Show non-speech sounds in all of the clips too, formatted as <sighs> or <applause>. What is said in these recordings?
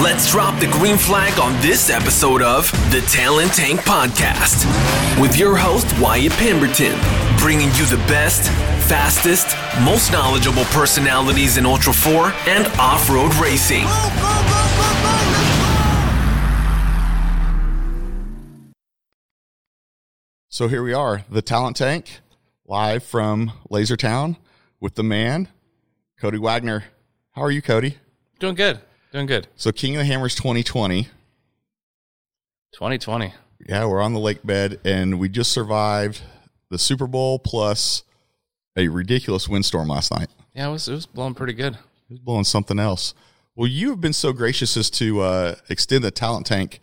Let's drop the green flag on this episode of the Talent Tank Podcast with your host, Wyatt Pemberton, bringing you the best, fastest, most knowledgeable personalities in Ultra 4 and off road racing. So here we are, the Talent Tank, live from Lasertown with the man, Cody Waggoner. How are you, Cody? Doing good. Doing good. So King of the Hammers 2020. 2020. Yeah, we're on the lake bed and we just survived the Super Bowl plus a ridiculous windstorm last night. Yeah, it was it was blowing pretty good. It was blowing something else. Well, you have been so gracious as to uh, extend the Talent Tank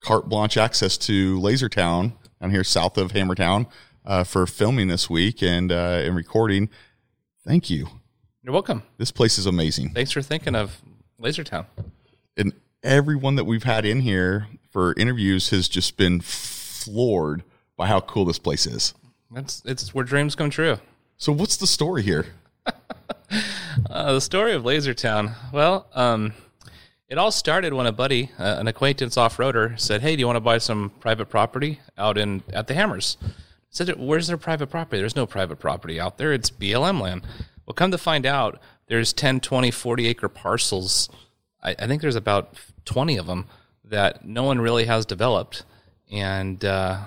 carte blanche access to Lasertown down here south of Hammertown uh, for filming this week and uh, and recording. Thank you. You're welcome. This place is amazing. Thanks for thinking of Lasertown. And everyone that we've had in here for interviews has just been floored by how cool this place is. That's it's where dreams come true. So what's the story here? <laughs> Uh, the story of Lasertown. Well, um, it all started when a buddy, uh, an acquaintance off-roader, said, "Hey, do you want to buy some private property out in at the Hammers?" I said, "Where's their private property? There's no private property out there. It's BLM land." Well, come to find out, there's 10, 20, 40 acre parcels. I, I think there's about 20 of them that no one really has developed, and uh,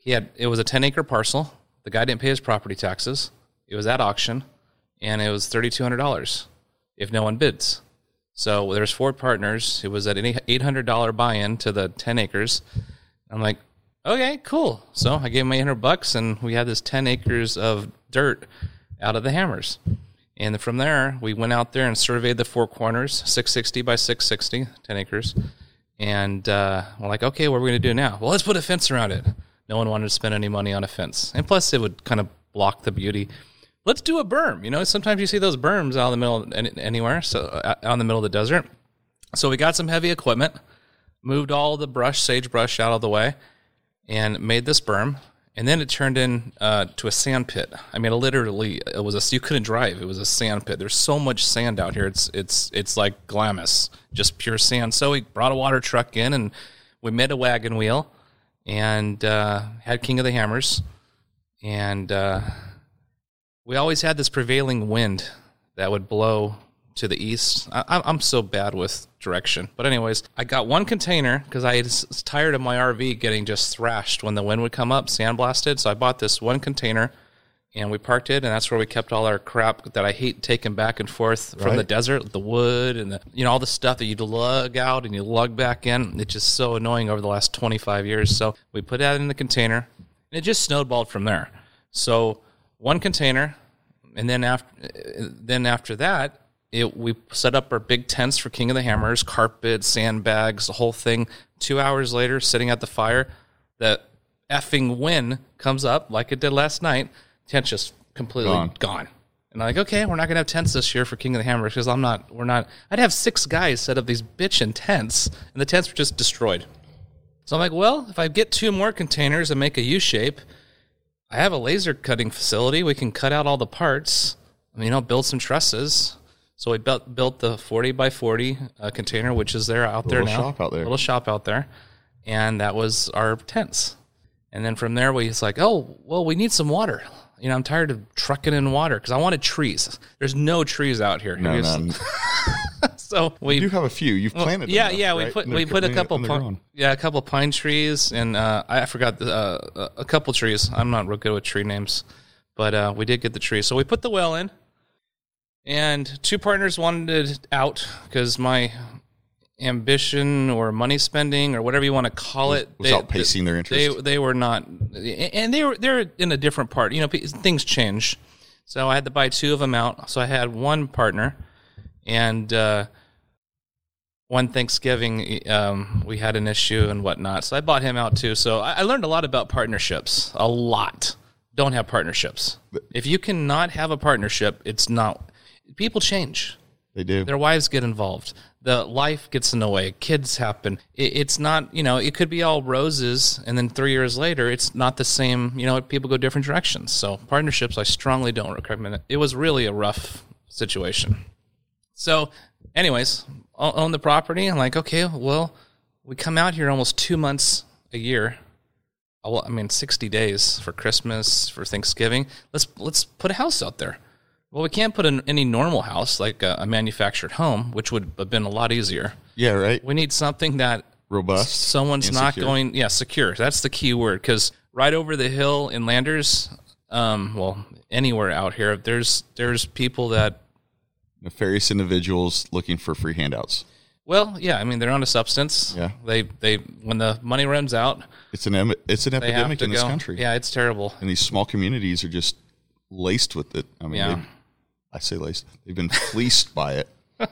he had it was a 10 acre parcel. The guy didn't pay his property taxes. It was at auction, and it was thirty two hundred dollars if no one bids. So there's four partners. It was at an eight hundred dollar buy in to the 10 acres. I'm like, okay, cool. So I gave him 800 bucks, and we had this 10 acres of dirt out of the hammers. And from there, we went out there and surveyed the four corners, 660 by 660, 10 acres. And uh, we're like, okay, what are we going to do now? Well, let's put a fence around it. No one wanted to spend any money on a fence. And plus, it would kind of block the beauty. Let's do a berm. You know, sometimes you see those berms out in the middle anywhere, so uh, out in the middle of the desert. So we got some heavy equipment, moved all the brush, sagebrush out of the way, and made this berm. And then it turned in uh, to a sand pit. I mean, literally, it was a you couldn't drive. It was a sand pit. There's so much sand out here. It's it's it's like Glamis, just pure sand. So we brought a water truck in and we made a wagon wheel and uh, had King of the Hammers, and uh, we always had this prevailing wind that would blow to the east. I, I'm so bad with direction, but anyways, I got one container because I was tired of my RV getting just thrashed when the wind would come up, sandblasted. So I bought this one container. And we parked it, and that's where we kept all our crap that I hate taking back and forth from Right. the desert, the wood, and the you know all the stuff that you lug out and you lug back in. It's just so annoying over the last 25 years. So we put that in the container, and it just snowballed from there. So one container, and then after then after that, it, we set up our big tents for King of the Hammers, carpet, sandbags, the whole thing. Two hours later, sitting at the fire, the effing wind comes up like it did last night. Tent's just completely Gone. gone. And I'm like, okay, we're not gonna have tents this year for King of the Hammers because I'm not. We're not. I'd have six guys set up these bitchin' tents, and the tents were just destroyed. So I'm like, well, if I get two more containers and make a U shape, I have a laser cutting facility. We can cut out all the parts. You know, build some trusses. So we built built the 40 by 40 uh, container, which is there out there little now. shop out there. Little shop out there, and that was our tents. And then from there, we was like, oh, well, we need some water. You know, I'm tired of trucking in water because I wanted trees. There's no trees out here. No, Here's- no. <laughs> So we You do have a few. You've planted. yeah, enough, yeah. We put we put a couple pine, yeah a couple pine trees and uh, I forgot the, uh, a couple trees. I'm not real good with tree names, but uh, we did get the tree. So we put the well in, and two partners wanted it out because my ambition or money spending or whatever you want to call it was outpacing their interest. they they were not, and they were they're in a different part. You know, things change. So I had to buy two of them out. So I had one partner, and uh, one Thanksgiving um, we had an issue and whatnot. So I bought him out too. So I, I learned a lot about partnerships. A lot. Don't have partnerships. If you cannot have a partnership, it's not. People change. They do. Their wives get involved. The life gets in the way. Kids happen. It, it's not, you know, it could be all roses, and then three years later, it's not the same. You know, people go different directions. So partnerships, I strongly don't recommend it. It was really a rough situation. So, anyways, o- own the property. I'm like, okay, well, we come out here almost two months a year. Well, I mean, 60 days for Christmas, for Thanksgiving. Let's let's put a house out there. Well, we can't put in any normal house like a, a manufactured home, which would have been a lot easier. Yeah, right. We need something that Robust. someone's not secure. going yeah secure that's the key word because right over the hill in landers um well anywhere out here there's there's people that Nefarious individuals looking for free handouts. well yeah i mean they're on a substance Yeah. they they when the money runs out It's an em- it's an epidemic in this country. yeah it's terrible And these small communities are just laced with it. I mean, Yeah. I say laced. They've been fleeced by it. <laughs>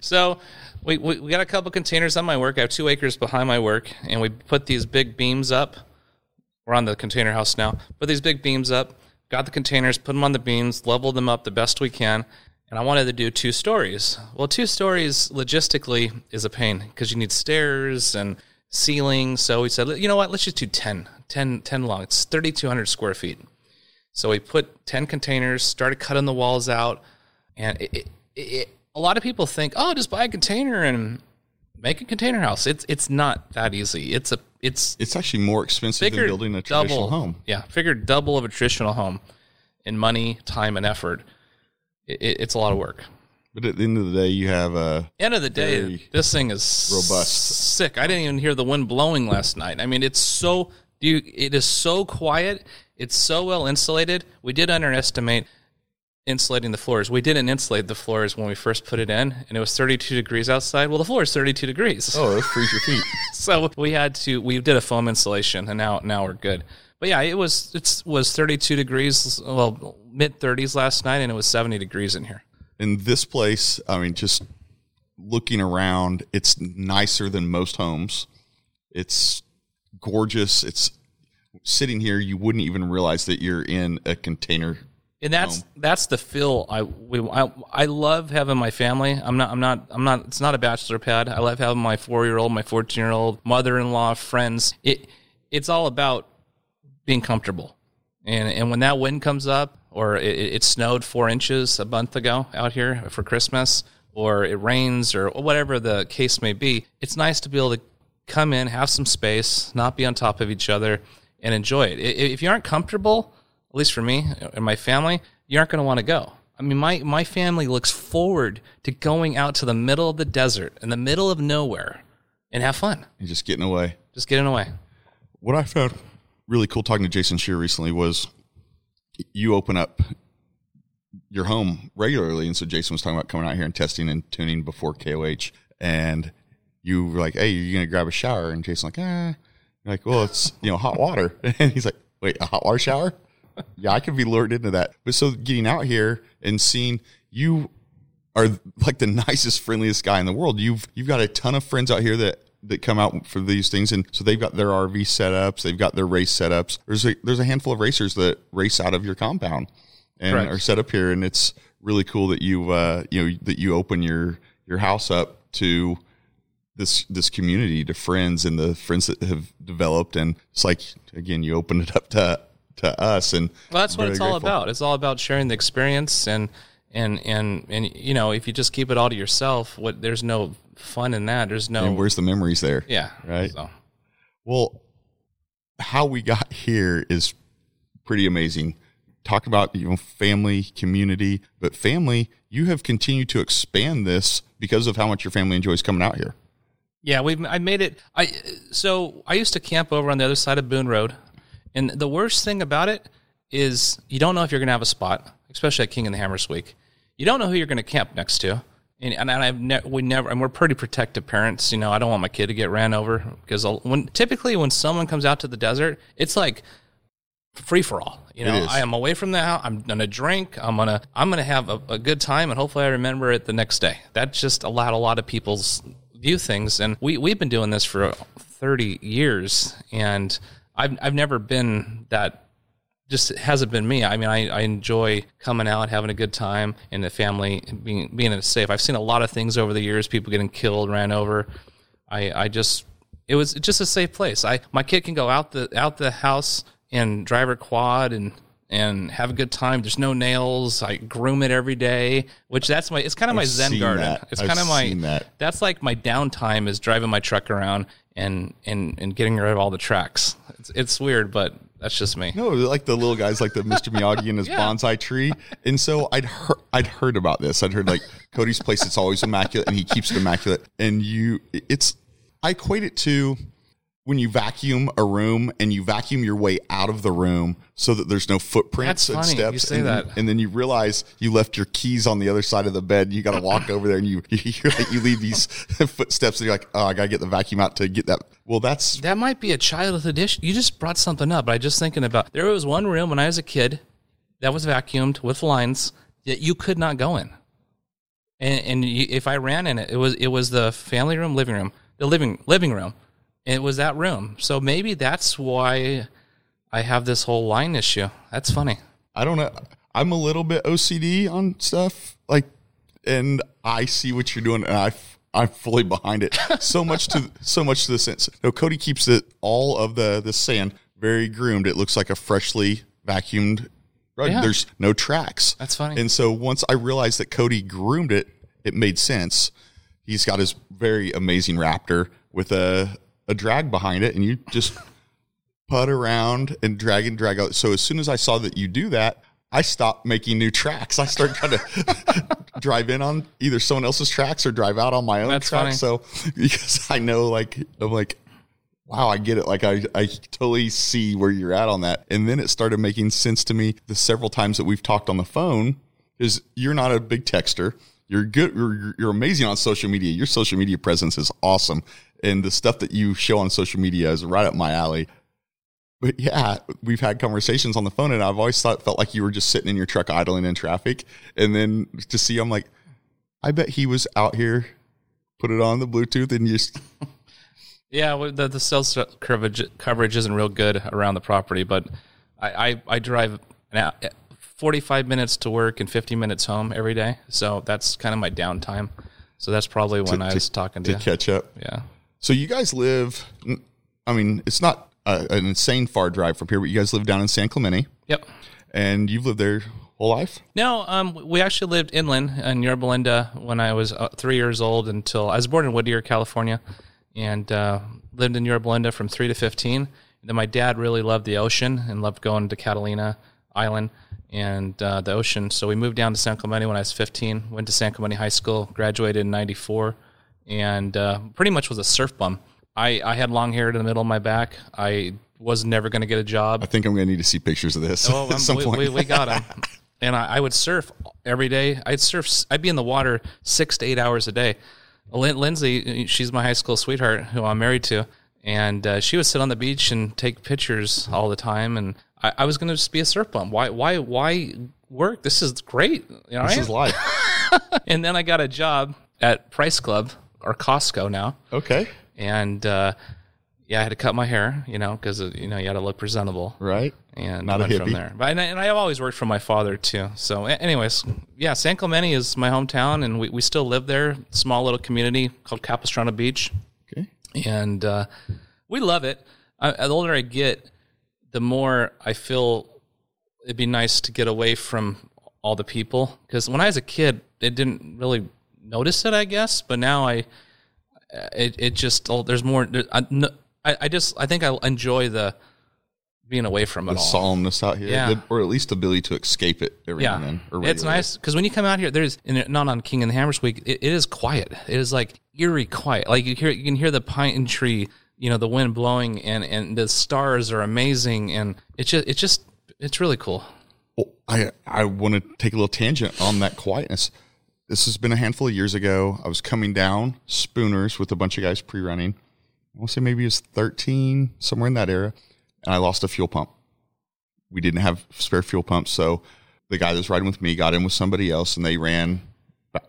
So we, we we got a couple containers on my work. I have two acres behind my work, and we put these big beams up. We're on the container house now. Put these big beams up. Got the containers, put them on the beams, leveled them up the best we can. And I wanted to do two stories. Well, two stories logistically is a pain because you need stairs and ceiling. So we said, you know what? Let's just do 10, 10, 10 long. It's 3,200 square feet. So we put 10 containers, started cutting the walls out. And it, it, it, a lot of people think, oh, just buy a container and make a container house. It's it's not that easy. It's a it's It's actually more expensive than building a traditional double, home. Yeah, figure double of a traditional home in money, time, and effort. It, it, it's a lot of work. But at the end of the day, you have a End of the day, this thing is robust. sick. I didn't even hear the wind blowing last night. I mean, it's so you. It is so quiet. It's so well insulated. We did underestimate insulating the floors. We didn't insulate the floors when we first put it in, and it was 32 degrees outside. Well, the floor is 32 degrees. oh, it'll freeze your feet. <laughs> so we had to we did a foam insulation and now now we're good but yeah it was it was 32 degrees well mid 30s last night and it was 70 degrees in here In this place, I mean, just looking around, it's nicer than most homes. It's gorgeous. It's sitting here, you wouldn't even realize that you're in a container. and that's that's the feel I we I, I love having my family. I'm not I'm not I'm not it's not a bachelor pad. I love having my 4 year old my 14 year old mother-in-law friends. It it's all about being comfortable. And and when that wind comes up or it, it snowed four inches a month ago out here for Christmas or it rains or whatever the case may be it's nice to be able to come in have some space not be on top of each other and enjoy it if you aren't comfortable at least for me and my family you aren't going to want to go I mean, my, my family looks forward to going out to the middle of the desert, in the middle of nowhere, and have fun. and just getting away. Just getting away. What I found really cool talking to Jason Shear recently was you open up your home regularly. And so Jason was talking about coming out here and testing and tuning before KOH. And you were like, hey, you're going to grab a shower. And Jason's like, ah. You're like, well, it's, you know, hot water. <laughs> And he's like, wait, a hot water shower? yeah, I could be lured into that. But so getting out here and seeing you are like the <laughs> nicest, friendliest guy in the world. You've you've got a ton of friends out here that that come out for these things, and so they've got their RV setups, they've got their race setups. There's a there's a handful of racers that race out of your compound and Correct. are set up here, and it's really cool that you uh you know that you open your your house up to this this community to friends and the friends that have developed, and it's like again you open it up to to us, and Well, that's what very it's all about. It's all about sharing the experience and and and and you know, if you just keep it all to yourself, what there's no fun in that. There's no And where's the memories there? yeah, right? So, Well, how we got here is pretty amazing. Talk about you know family, community, but family. You have continued to expand this because of how much your family enjoys coming out here. Yeah, we've I made it. I so I used to camp over on the other side of Boone Road, and the worst thing about it is you don't know if you're going to have a spot, especially at King and the Hammers week. You don't know who you're going to camp next to, and and I've ne- we never and we're pretty protective parents. You know, I don't want my kid to get ran over because I'll- when typically when someone comes out to the desert, it's like free for all. You know. I am away from the house. I'm gonna drink. I'm gonna I'm gonna have a, a good time, and hopefully I remember it the next day. That just allowed a lot of people's view things, and we we've been doing this for 30 years, and I've I've never been that. Just hasn't been me. I mean, I, I enjoy coming out, having a good time, and the family being being safe. I've seen a lot of things over the years, people getting killed, ran over. I I just it was just a safe place. I my kid can go out the out the house and drive her quad and and have a good time. There's no nails. I groom it every day, which that's my. It's kind of my I've zen garden. that. It's I've kind of my. seen that. That's like my downtime is driving my truck around and and and getting rid of all the tracks. It's, it's weird, but that's just me. No, like the little guys, like the Mr. Miyagi and his <laughs> Yeah. bonsai tree. And so I'd heard, I'd heard about this. I'd heard like Cody's place. It's always immaculate, and he keeps it immaculate. And you, it's, I equate it to when you vacuum a room and you vacuum your way out of the room so that there's no footprints That's and funny. steps. You say and, that. and then you realize you left your keys on the other side of the bed. You got to walk over there and you <laughs> you're like, you leave these <laughs> footsteps and you're like, oh, I got to get the vacuum out to get that. Well, that's That might be a childhood addition. You just brought something up. I just thinking about. There was one room when I was a kid that was vacuumed with lines that you could not go in, and, and you, if I ran in it, it was it was the family room, living room, the living living room. It was that room. So maybe that's why I have this whole line issue. That's funny. I don't know. I'm a little bit OCD on stuff, like, and I see what you're doing, and I I'm fully behind it. <laughs> So much to so much to the sense. No, Cody keeps it all of the the sand very groomed. It looks like a freshly vacuumed rug. Yeah. There's no tracks. That's funny. And so once I realized that Cody groomed it, it made sense. He's got his very amazing Raptor with a a drag behind it, and you just put around and drag and drag out. So as soon as I saw that you do that, I stopped making new tracks. I started trying to <laughs> drive in on either someone else's tracks or drive out on my own That's tracks. So <laughs> because I know like I'm like, wow, I get it. Like I, I totally see where you're at on that. And then it started making sense to me the several times that we've talked on the phone is you're not a big texter. You're good. You're, you're amazing on social media. Your social media presence is awesome. And the stuff that you show on social media is right up my alley. But yeah, we've had conversations on the phone, and I've always thought felt like you were just sitting in your truck idling in traffic, and then to see, I'm like, I bet he was out here, put it on the Bluetooth, and just <laughs> Yeah, well, the the cell coverage coverage isn't real good around the property, but I I, I drive hour, eh, forty five minutes to work and fifty minutes home every day, so that's kind of my downtime. So that's probably when I to- was talking to, to you. catch up. Yeah, So you guys live, I mean, it's not a, an insane far drive from here, but you guys live down in San Clemente, yep. and you've lived there whole life. No, um, we actually lived inland in Yorba Linda when I was uh, three years old until I was born in Whittier, California, and uh, lived in Yorba Linda from three to fifteen. And then my dad really loved the ocean and loved going to Catalina Island and uh, the ocean. So we moved down to San Clemente when I was fifteen. Went to San Clemente High School, graduated in '94, and uh, pretty much was a surf bum. I, I had long hair in the middle of my back. I was never going to get a job. I think I'm going to need to see pictures of this Oh, <laughs> at some we, point. we, we got him. <laughs> And I, I would surf every day. I'd surf. I'd be in the water six to eight hours a day. Lin- Lindsay, she's my high school sweetheart, who I'm married to, and uh, she would sit on the beach and take pictures all the time. And I, I was going to just be a surf bum. Why? Why? Why work? This is great. You know, this right? is life. <laughs> and then I got a job at Price Club or Costco now, Okay. and uh, yeah, I had to cut my hair, you know, because you know you had to look presentable Right. and Not a went from there. But and, I- and I've always worked for my father too. So, anyways, yeah, San Clemente is my hometown, and we, we still live there. Small little community called Capistrano Beach, Okay. and uh, we love it. I, the older I get, the more I feel it'd be nice to get away from all the people. Because when I was a kid, it didn't really notice it, I guess. But now I, it it just oh, there's more. there- I, no, I I just I think I enjoy the being away from it The all. solemnness out here, Yeah. or at least the ability to escape it every now and Yeah, then. it's nice because when you come out here, there's not on King and the Hammers week. It, it is quiet. It is like eerie quiet. Like you hear, you can hear the pine tree, you know, the wind blowing, and and the stars are amazing, and it's just it's just it's really cool. Well, I I want to take a little tangent on that quietness. This has been a handful of years ago. I was coming down Spooners with a bunch of guys pre-running. I want to say maybe it was 13, somewhere in that era, and I lost a fuel pump. We didn't have spare fuel pumps, so the guy that was riding with me got in with somebody else, and they ran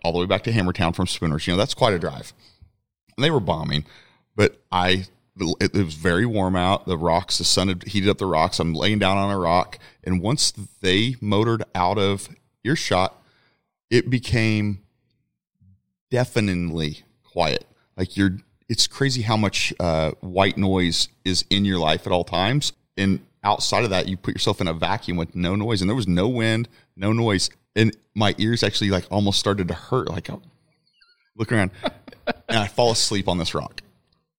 all the way back to Hammertown from Spooners. You know, that's quite a drive. And they were bombing, but I it was very warm out. The rocks, the sun had heated up the rocks. I'm laying down on a rock, and once they motored out of earshot, it became deafeningly quiet. Like you're, it's crazy how much uh, white noise is in your life at all times. And outside of that, you put yourself in a vacuum with no noise, and there was no wind, no noise, and my ears actually like almost started to hurt. Like, I look around, and I fall asleep on this rock,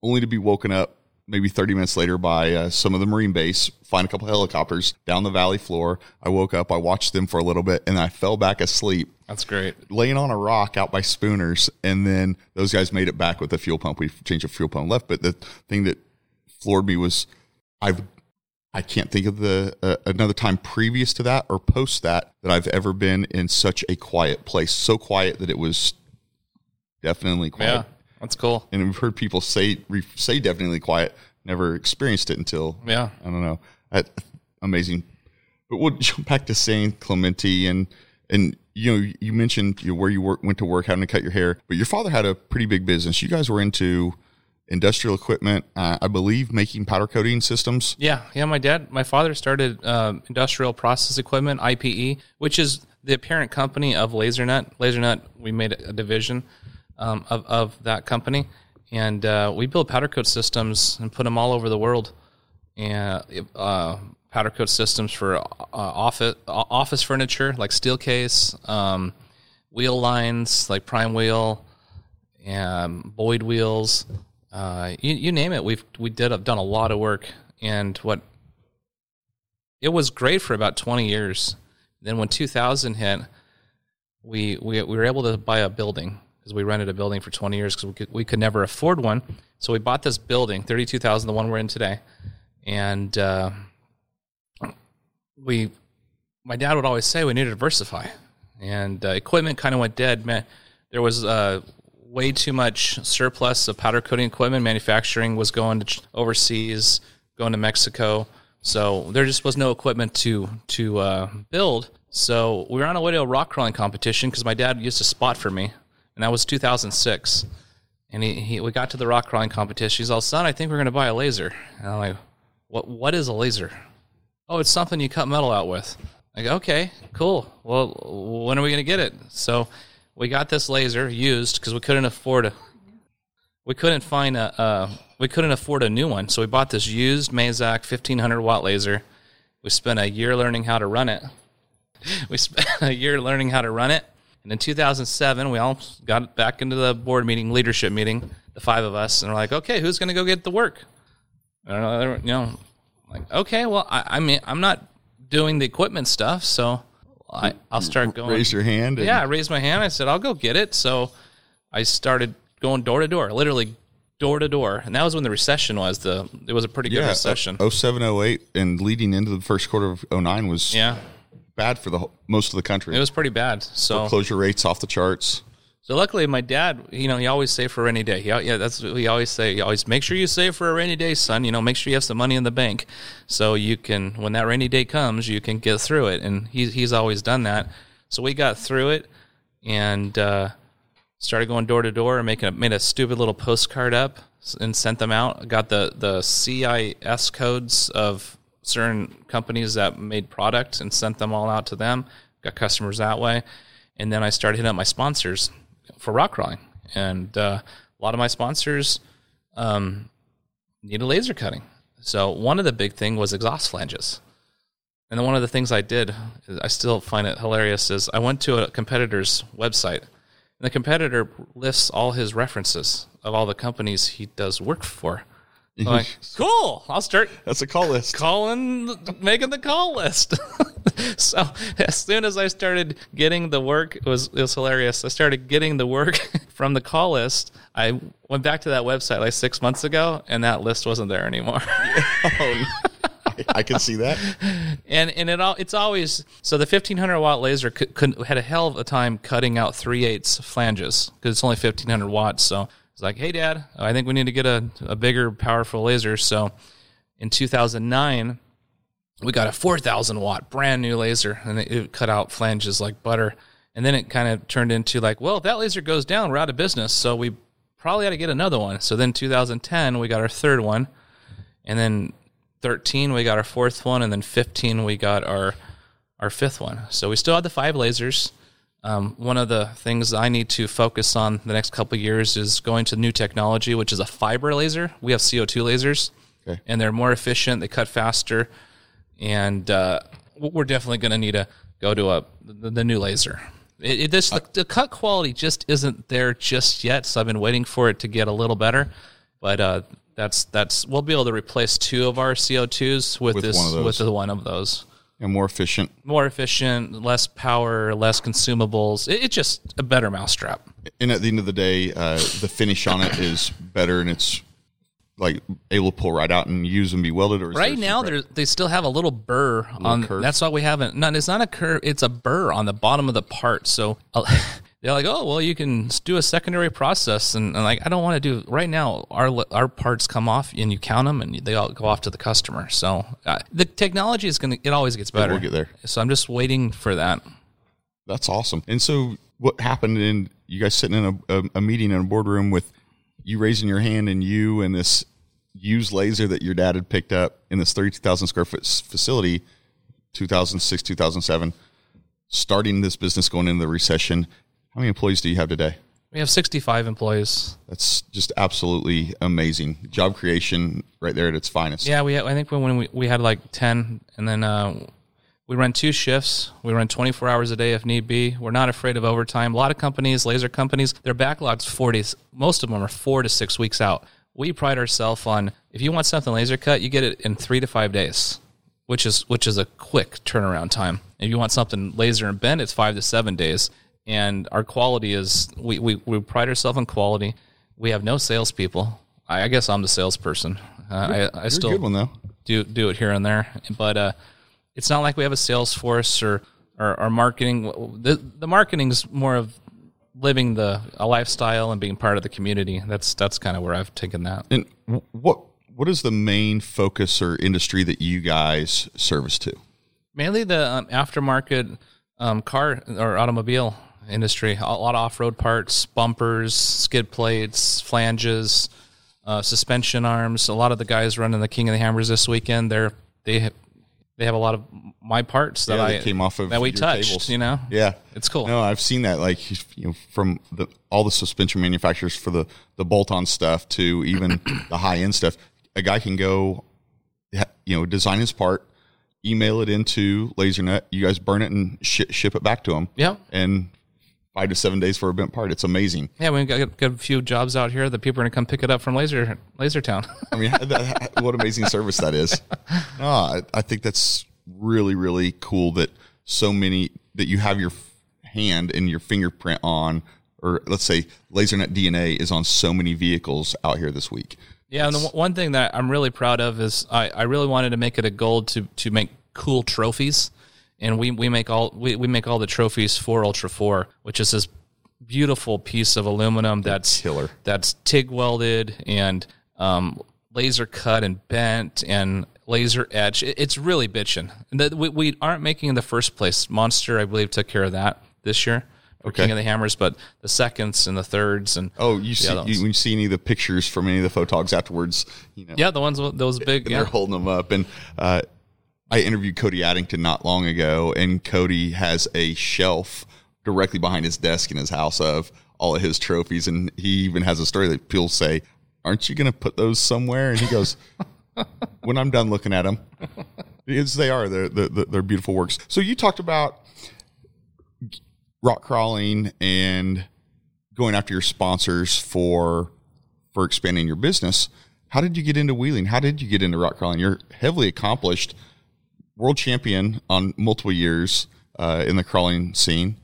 only to be woken up maybe 30 minutes later by uh, some of the Marine base, find a couple helicopters down the valley floor. I woke up, I watched them for a little bit, and I fell back asleep That's great. laying on a rock out by Spooners, and then those guys made it back with the fuel pump. We changed the fuel pump left, but the thing that floored me was I've I can't think of the uh, another time previous to that or post that that I've ever been in such a quiet place, so quiet that it was definitely quiet. Yeah, that's cool. And we've heard people say re, say definitely quiet. Never experienced it until Yeah. I don't know. That, amazing. But we'll jump back to San Clemente and and you know you mentioned you know, where you work, went to work, having to cut your hair, but your father had a pretty big business. You guys were into industrial equipment, uh, I believe, making powder coating systems. Yeah, yeah. My dad, my father started um, Industrial Process Equipment (IPE), which is the parent company of LaserNet. LaserNet, we made a division um, of of that company, and uh, we build powder coat systems and put them all over the world. And uh, powder coat systems for uh, office office furniture like Steelcase, um, wheel lines like Prime Wheel, um, Boyd wheels, uh, you, you name it. We've we did have done a lot of work, and what it was great for about twenty years. Then when two thousand hit, we we we were able to buy a building because we rented a building for twenty years because we could we could never afford one. So we bought this building, thirty two thousand, the one we're in today, and uh, we my dad would always say we need to diversify, and uh, equipment kind of went dead. Man, there was uh, way too much surplus of powder coating equipment. Manufacturing was going to overseas, going to Mexico, so there just was no equipment to to uh, build. So we were on our way to a rock crawling competition because my dad used to spot for me, and that was 2006. And he, he we got to the rock crawling competition. He's all, son, I think we're going to buy a laser. And I'm like, what what is a laser? Oh, it's something you cut metal out with. I go, okay, cool. Well, when are we going to get it? So we got this laser used because we couldn't afford a, we couldn't find a, we couldn't afford a new one. So we bought this used Mazak 1500 watt laser. We spent a year learning how to run it. <laughs> We spent a year learning how to run it. And in 2007, we all got back into the board meeting, leadership meeting, the five of us, and we're like, okay, who's going to go get the work? I don't know, you know, like, okay, well, I, I mean, I'm not doing the equipment stuff, so I, I'll start going. Raise your hand. And Yeah, I raised my hand. I said, I'll go get it. So I started going door to door, literally door to door. And that was when the recession was. The It was a pretty good yeah, recession. uh, 07, 08, and leading into the first quarter of 09 was yeah, bad for the whole, most of the country. it was pretty bad. So Closure rates off the charts. So luckily, my dad, you know, he always save for a rainy day. He, yeah, that's what we always say. He always make sure you save for a rainy day, son. You know, make sure you have some money in the bank, so you can, when that rainy day comes, you can get through it. And he, he's always done that. So we got through it, and uh, started going door to door and making a, made a stupid little postcard up and sent them out. Got the the CIS codes of certain companies that made product and sent them all out to them. Got customers that way, and then I started hitting up my sponsors for rock crawling, and uh, a lot of my sponsors um, needed laser cutting. So one of the big thing was exhaust flanges. And then one of the things I did, I still find it hilarious, is I went to a competitor's website, and the competitor lists all his references of all the companies he does work for. I'm mm-hmm. like, cool, I'll start That's a call list. calling, making the call list. <laughs> so as soon as I started getting the work, it was it was hilarious. I started getting the work <laughs> from the call list. I went back to that website like six months ago, and that list wasn't there anymore. <laughs> Oh, I, I can see that. and and it all it's always so the 1500 watt laser could, could had a hell of a time cutting out three eighths flanges because it's only 1500 watts. So it's like, hey, Dad, I think we need to get a, a bigger, powerful laser. So in 2009, we got a 4000 watt brand new laser, and it, it cut out flanges like butter. And then it kind of turned into like, well, if that laser goes down, we're out of business. So we probably ought to get another one. So then 2010, we got our third one, and then 13 we got our fourth one and then 15 we got our our fifth one so we still had the five lasers um, one of the things i need to focus on the next couple of years is going to new technology which is a fiber laser we have co2 lasers Okay. and they're more efficient they cut faster and uh, we're definitely going to need to go to a the, the new laser. It, it this the, the cut quality just isn't there just yet, so I've been waiting for it to get a little better. But uh, that's that's we'll be able to replace two of our CO2s with, With this with the one of those. And more efficient. More efficient, less power, less consumables. It, it's just a better mousetrap. And at the end of the day, uh, the finish on it is better, and it's like able to pull right out and use and be welded. Or Right now, they still have a little burr on. curve? That's why we haven't. No, it's not a curve. It's a burr on the bottom of the part. So uh, <laughs> they're like, oh well, you can do a secondary process, and, and like I don't want to do right now. Our our parts come off, and you count them, and they all go off to the customer. So uh, the technology is gonna. It always gets better. We'll get there. So I'm just waiting for that. That's awesome. And so, what happened in you guys sitting in a, a, a meeting in a boardroom with you raising your hand and you and this used laser that your dad had picked up in this 32,000 square foot facility, 2006, 2007, starting this business going into the recession. How many employees do you have today? We have 65 employees. That's just absolutely amazing. Job creation right there at its finest. Yeah, we I think when, we, we had like 10 and then uh, we run two shifts. We run 24 hours a day if need be. We're not afraid of overtime. A lot of companies, laser companies, their backlogs 40 most of them are 4 to 6 weeks out. We pride ourselves on if you want something laser cut, you get it in 3 to 5 days, which is which is a quick turnaround time. If you want something laser and bent, it's 5 to 7 days. And our quality is we we, we pride ourselves on quality. We have no salespeople. I, I guess I'm the salesperson. Uh, I, I still good one though. do do it here and there. But uh, it's not like we have a sales force or or, or marketing. The the marketing's more of living the a lifestyle and being part of the community. That's that's kind of where I've taken that. And what what is the main focus or industry that you guys service to? Mainly the um, aftermarket um, car or automobile industry. A lot of off road parts, bumpers, skid plates, flanges, uh, suspension arms. A lot of the guys running the King of the Hammers this weekend. They're they have, they have a lot of my parts that Yeah, I came off of that we touched. tables. You know, Yeah, It's cool. No, I've seen that. Like you know, from the all the suspension manufacturers for the the bolt-on stuff to even <clears throat> the high end stuff. A guy can go, you know, design his part, email it into LaserNet. You guys burn it and shi ship it back to them. Yeah. and five to seven days for a bent part. It's amazing. Yeah, we got, got a few jobs out here that people are gonna come pick it up from Laser Laser Town. I mean, that, what amazing service that is. <laughs> No, I, I think that's really, really cool that so many that you have your hand and your fingerprint on, or let's say LaserNet DNA is on so many vehicles out here this week. yeah, and the one- one thing that I'm really proud of is I, I really wanted to make it a goal to to make cool trophies, and we we make all we, we make all the trophies for Ultra Four, which is this beautiful piece of aluminum that's killer. that's TIG welded and um, laser cut and bent and laser etch. It, it's really bitching. And that we, we aren't making in the first place. Monster, I believe, took care of that this year. Okay. King of the Hammers, but the seconds and the thirds and Oh, you see, you, when you see any of the pictures from any of the photogs afterwards, you know, yeah, the ones with those big. and Yeah. they're holding them up. And uh, I interviewed Cody Addington not long ago, and Cody has a shelf directly behind his desk in his house of all of his trophies, and he even has a story that people say, "Aren't you going to put those somewhere?" And he goes, <laughs> "When I'm done looking at them." Because they are they're, they're, they're beautiful works. So you talked about rock crawling and going after your sponsors for for expanding your business. How did you get into wheeling? How did you get into rock crawling? You're heavily accomplished, world champion on multiple years uh, in the crawling scene.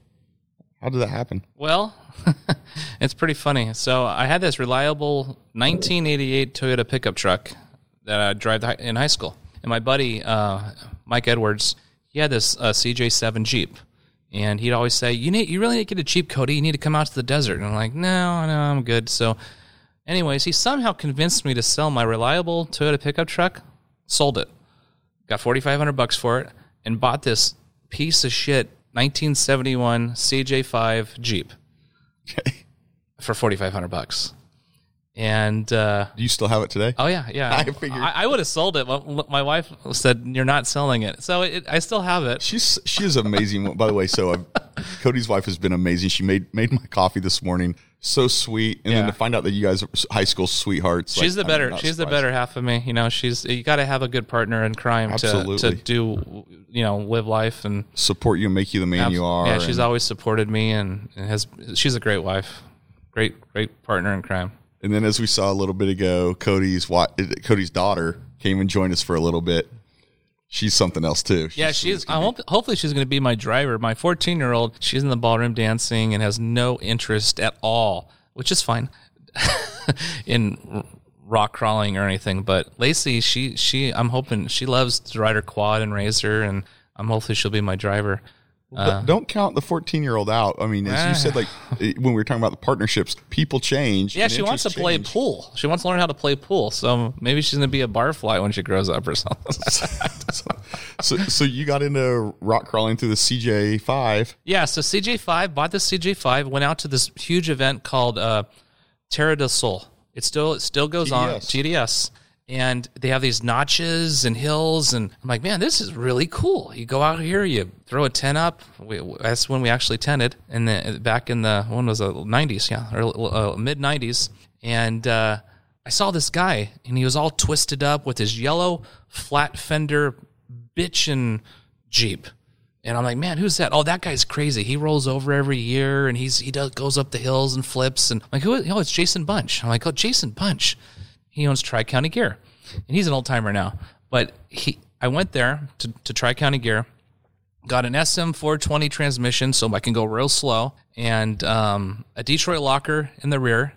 How did that happen? Well, <laughs> it's pretty funny. So I had this reliable 1988 Toyota pickup truck that I drive in high school, and my buddy uh, Mike Edwards, he had this uh, CJ7 Jeep, and he'd always say, "You need, you really need to get a Jeep, Cody. You need to come out to the desert." And I'm like, "No, no, I'm good." So, anyways, he somehow convinced me to sell my reliable Toyota pickup truck. Sold it, got 4,500 bucks for it, and bought this piece of shit 1971 CJ5 Jeep Okay. for 4,500 bucks. And uh, Do you still have it today? oh yeah, yeah, <laughs> I figured. I, I would have sold it. but My wife said you're not selling it, so it, I still have it. She's she is amazing. By the way, so i <laughs> Cody's wife has been amazing. She made made my coffee this morning. So sweet, and then to find out that you guys are high school sweethearts. she's like, the better she's the better half of me you know she's you got to have a good partner in crime to, to do you know live life and support you and make you the man you are. yeah she's always supported me and, and has she's a great wife great great partner in crime and then as we saw a little bit ago, Cody's Cody's daughter came and joined us for a little bit. She's something else too. yeah sweet. as she's I hope, hopefully she's going to be my driver. My 14 year old she's in the ballroom dancing and has no interest at all which is fine <laughs> in rock crawling or anything. But lacey she she i'm hoping she loves to ride her quad and razor and i'm hopefully she'll be my driver But don't count the 14 year old out. I mean, as you said, like <sighs> eh, when we were talking about the partnerships, people change. Yeah, she wants to interests play pool. She wants to learn how to play pool. So maybe she's going to be a barfly when she grows up or something. <laughs> So, so you got into rock crawling through the CJ5. yeah, so CJ5 bought the CJ5, went out to this huge event called uh, Tierra del Sol. It still it still goes on TDS. And they have these notches and hills, and I'm like, man, this is really cool. You go out here, you throw a tent up. We, that's when we actually tented, and then back in the when was it 90s, yeah, or uh, mid 90s, and. uh I saw this guy and he was all twisted up with his yellow flat fender bitchin' Jeep. And I'm like, man, who's that? Oh, that guy's crazy. He rolls over every year and he's he does goes up the hills and flips. And I'm like, who? is- Oh, it's Jason Bunch. I'm like, oh, Jason Bunch. He owns Tri County Gear, and he's an old timer now. But he, I went there to to Tri County Gear, got an SM420 transmission so I can go real slow, and um, a Detroit locker in the rear.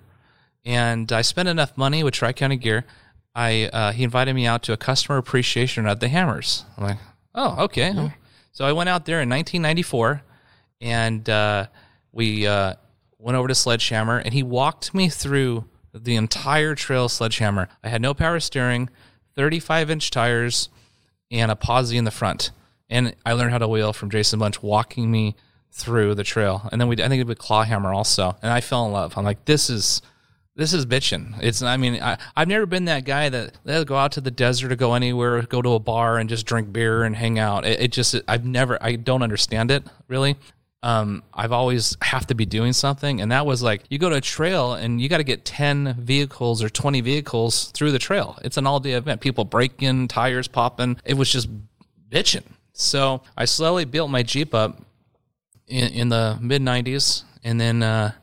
And I spent enough money with Tri County Gear. I uh, he invited me out to a customer appreciation at the Hammers. I'm like, oh, okay. So I went out there in 1994, and uh, we uh, went over to Sledgehammer, and he walked me through the entire trail Sledgehammer. I had no power steering, 35 inch tires, and a posi in the front. And I learned how to wheel from Jason Bunch walking me through the trail. And then we I think we did Clawhammer also. And I fell in love. I'm like, this is this is bitching. It's I mean, I, I've never been that guy that they'll go out to the desert or go anywhere, go to a bar and just drink beer and hang out. It, it just I've never I don't understand it really. Um, I've always have to be doing something, and that was like you go to a trail and you got to get ten vehicles or twenty vehicles through the trail. It's an all day event. People breaking, tires popping. It was just bitching. So I slowly built my Jeep up in, in the mid '90s, and then uh,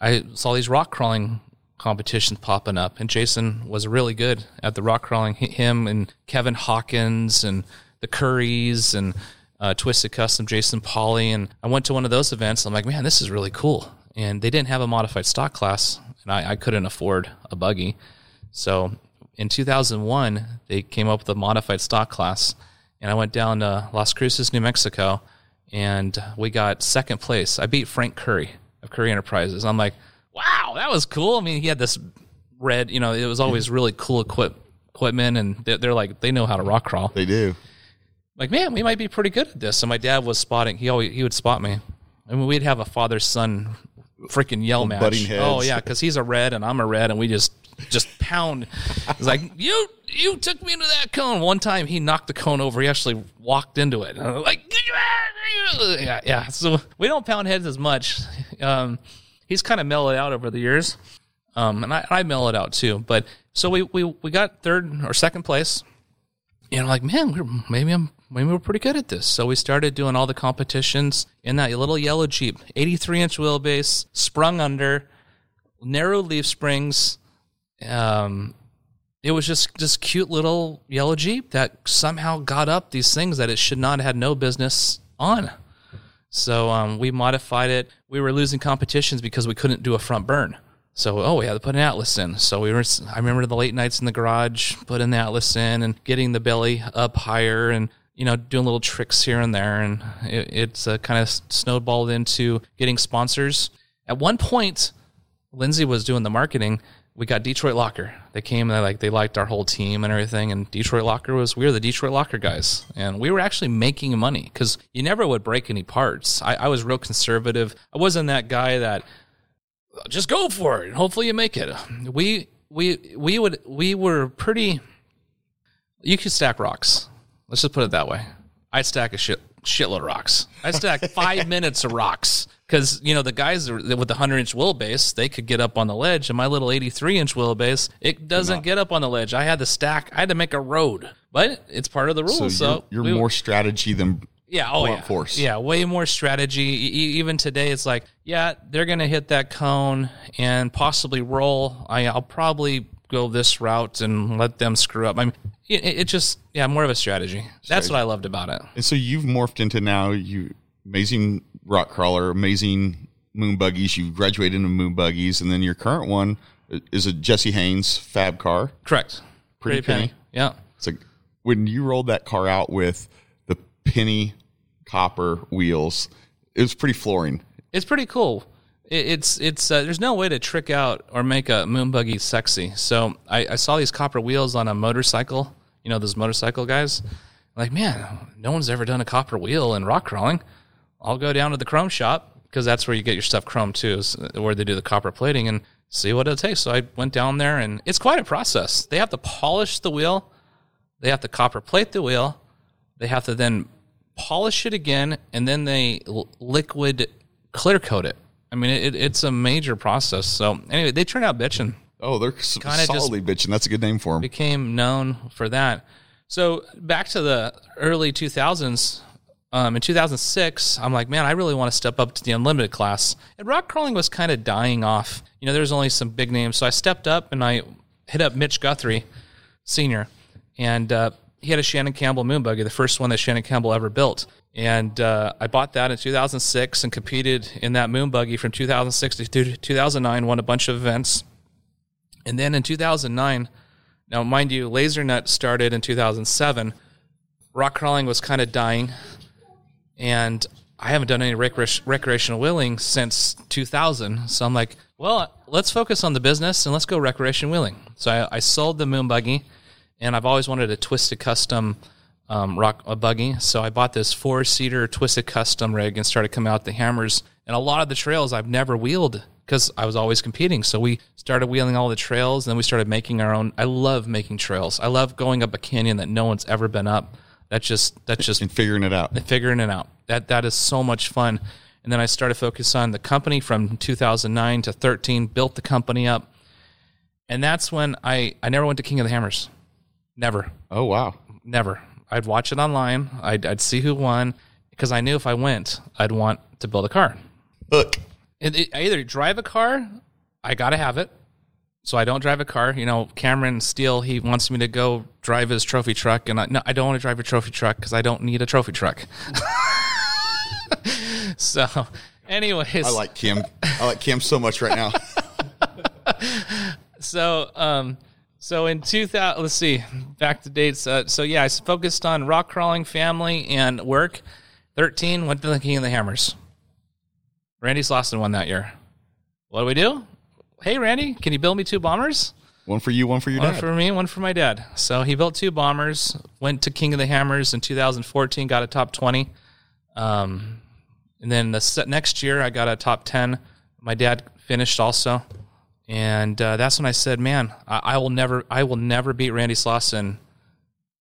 I saw these rock crawling competitions popping up, and Jason was really good at the rock crawling. Him and Kevin Hawkins and the Curries and uh, Twisted Custom, Jason Paule, and I went to one of those events. I'm like, man, this is really cool. And they didn't have a modified stock class, and I, I couldn't afford a buggy, so in 2001 they came up with a modified stock class, and I went down to Las Cruces, New Mexico, and we got second place. I beat Frank Currie of Currie Enterprises. I'm like, wow, that was cool. I mean, he had this red, you know, it was always <laughs> really cool equip, equipment, and they're, they're like, they know how to rock crawl. They do. Like, man, we might be pretty good at this. So my dad was spotting. He always he would spot me. I mean, we'd have a father son freaking yell match. butting heads. Oh yeah, because he's a red and I'm a red, and we just just pound. It's like you you took me into that cone. One time he knocked the cone over. He actually walked into it. And like yeah yeah. So we don't pound heads as much. Um, he's kind of mellowed out over the years. Um, and I, I mellowed out too. But so we, we we got third or second place. And I'm like, man, we're, maybe I'm maybe we're pretty good at this. So we started doing all the competitions in that little yellow Jeep, 83 inch wheelbase, sprung under, narrow leaf springs. Um, it was just this cute little yellow Jeep that somehow got up these things that it should not have had no business on. So um, we modified it. We were losing competitions because we couldn't do a front burn. So oh, we had to put an Atlas in. So we were. I remember the late nights in the garage, putting the Atlas in and getting the belly up higher, and you know doing little tricks here and there, and it, it's uh, kind of snowballed into getting sponsors. At one point, Lindsay was doing the marketing. We got Detroit Locker. They came and they like they liked our whole team and everything. And Detroit Locker was we were the Detroit Locker guys, and we were actually making money because you never would break any parts. I, I was real conservative. I wasn't that guy that just go for it. and Hopefully you make it. We we we would we were pretty. You could stack rocks. Let's just put it that way. I'd stack a shit shitload of rocks. I stack <laughs> five minutes of rocks Because you know the guys with the 100 inch wheelbase, they could get up on the ledge, and my little 83 inch wheelbase, it doesn't get up on the ledge. I had to stack, I had to make a road, but it's part of the rules. So, So, you're, you're we- more strategy than yeah, oh yeah, force. yeah, way more strategy. E- even today, it's like, yeah, they're gonna hit that cone and possibly roll. I, I'll probably go this route and let them screw up. I mean, it, it just, yeah, more of a strategy. That's what I loved about it. And so you've morphed into now you amazing rock crawler, amazing moon buggies. You graduated into moon buggies, and then your current one is a Jesse Haines fab car. Correct. Pretty penny. Yeah. It's like when you rolled that car out with penny copper wheels, it was pretty flooring. It's pretty cool. It, it's it's uh, there's no way to trick out or make a moon buggy sexy. So I, I saw these copper wheels on a motorcycle. You know those motorcycle guys. Like man, no one's ever done a copper wheel in rock crawling. I'll go down to the chrome shop because that's where you get your stuff chrome too, is where they do the copper plating and see what it takes. So I went down there and it's quite a process. They have to polish the wheel, they have to copper plate the wheel, they have to then polish it again, and then they l- liquid clear coat it. I mean, it, it's a major process. So anyway, they turned out bitching. Oh, they're Kinda just- solidly bitching. That's a good name for them. Became known for that. So back to the early 2000s. Um, in 2006, I'm like, man, I really want to step up to the unlimited class. And rock crawling was kind of dying off. You know, there's only some big names. So I stepped up and I hit up Mitch Guthrie, senior, and uh, he had a Shannon Campbell moon buggy, the first one that Shannon Campbell ever built. And uh, I bought that in 2006 and competed in that moon buggy from 2006 to 2009, won a bunch of events. And then in 2009, now mind you, Laser Nut started in 2007. Rock crawling was kind of dying, and I haven't done any recre- recreational wheeling since 2000. So I'm like, well, let's focus on the business and let's go recreation wheeling. So I, I sold the moon buggy, and I've always wanted a twisted custom um, rock a buggy. So I bought this four seater twisted custom rig and started coming out the hammers. And a lot of the trails I've never wheeled because I was always competing. So we started wheeling all the trails, and then we started making our own. I love making trails. I love going up a canyon that no one's ever been up. That's just that's just And figuring it out. figuring it out. That that is so much fun. And then I started focusing on the company from 2009 to 13. Built the company up, and that's when I I never went to King of the Hammers. Never, Oh, wow. never. I'd watch it online. I'd I'd see who won because I knew if I went, I'd want to build a car. Look, It, it, I either drive a car, I gotta have it. So I don't drive a car. You know, Cameron Steele, he wants me to go drive his trophy truck, and I no, I don't want to drive a trophy truck because I don't need a trophy truck. <laughs> so, anyways, I like Kim. I like Kim so much right now. <laughs> so um so in 2000 let's see back to dates uh, so yeah i focused on rock crawling family and work. 13 went to the king of the hammers. Randy Slawson won that year. What do we do? Hey randy can you build me two bombers? One for you, one for your one dad. One for me one for my dad. So he built two bombers went to king of the hammers in 2014 got a top 20 um, and then the next year i got a top 10 my dad finished also and uh, that's when I said, "Man, I, I will never, I will never beat Randy Slawson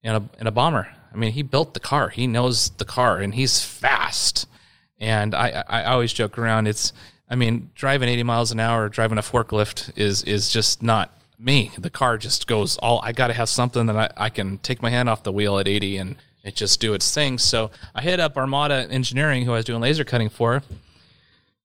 in a in a bomber. I mean, he built the car, he knows the car, and he's fast. And I, I, I always joke around. It's, I mean, driving 80 miles an hour, driving a forklift is is just not me. The car just goes all. I got to have something that I, I can take my hand off the wheel at 80 and it just do its thing. So I hit up Armada Engineering, who I was doing laser cutting for,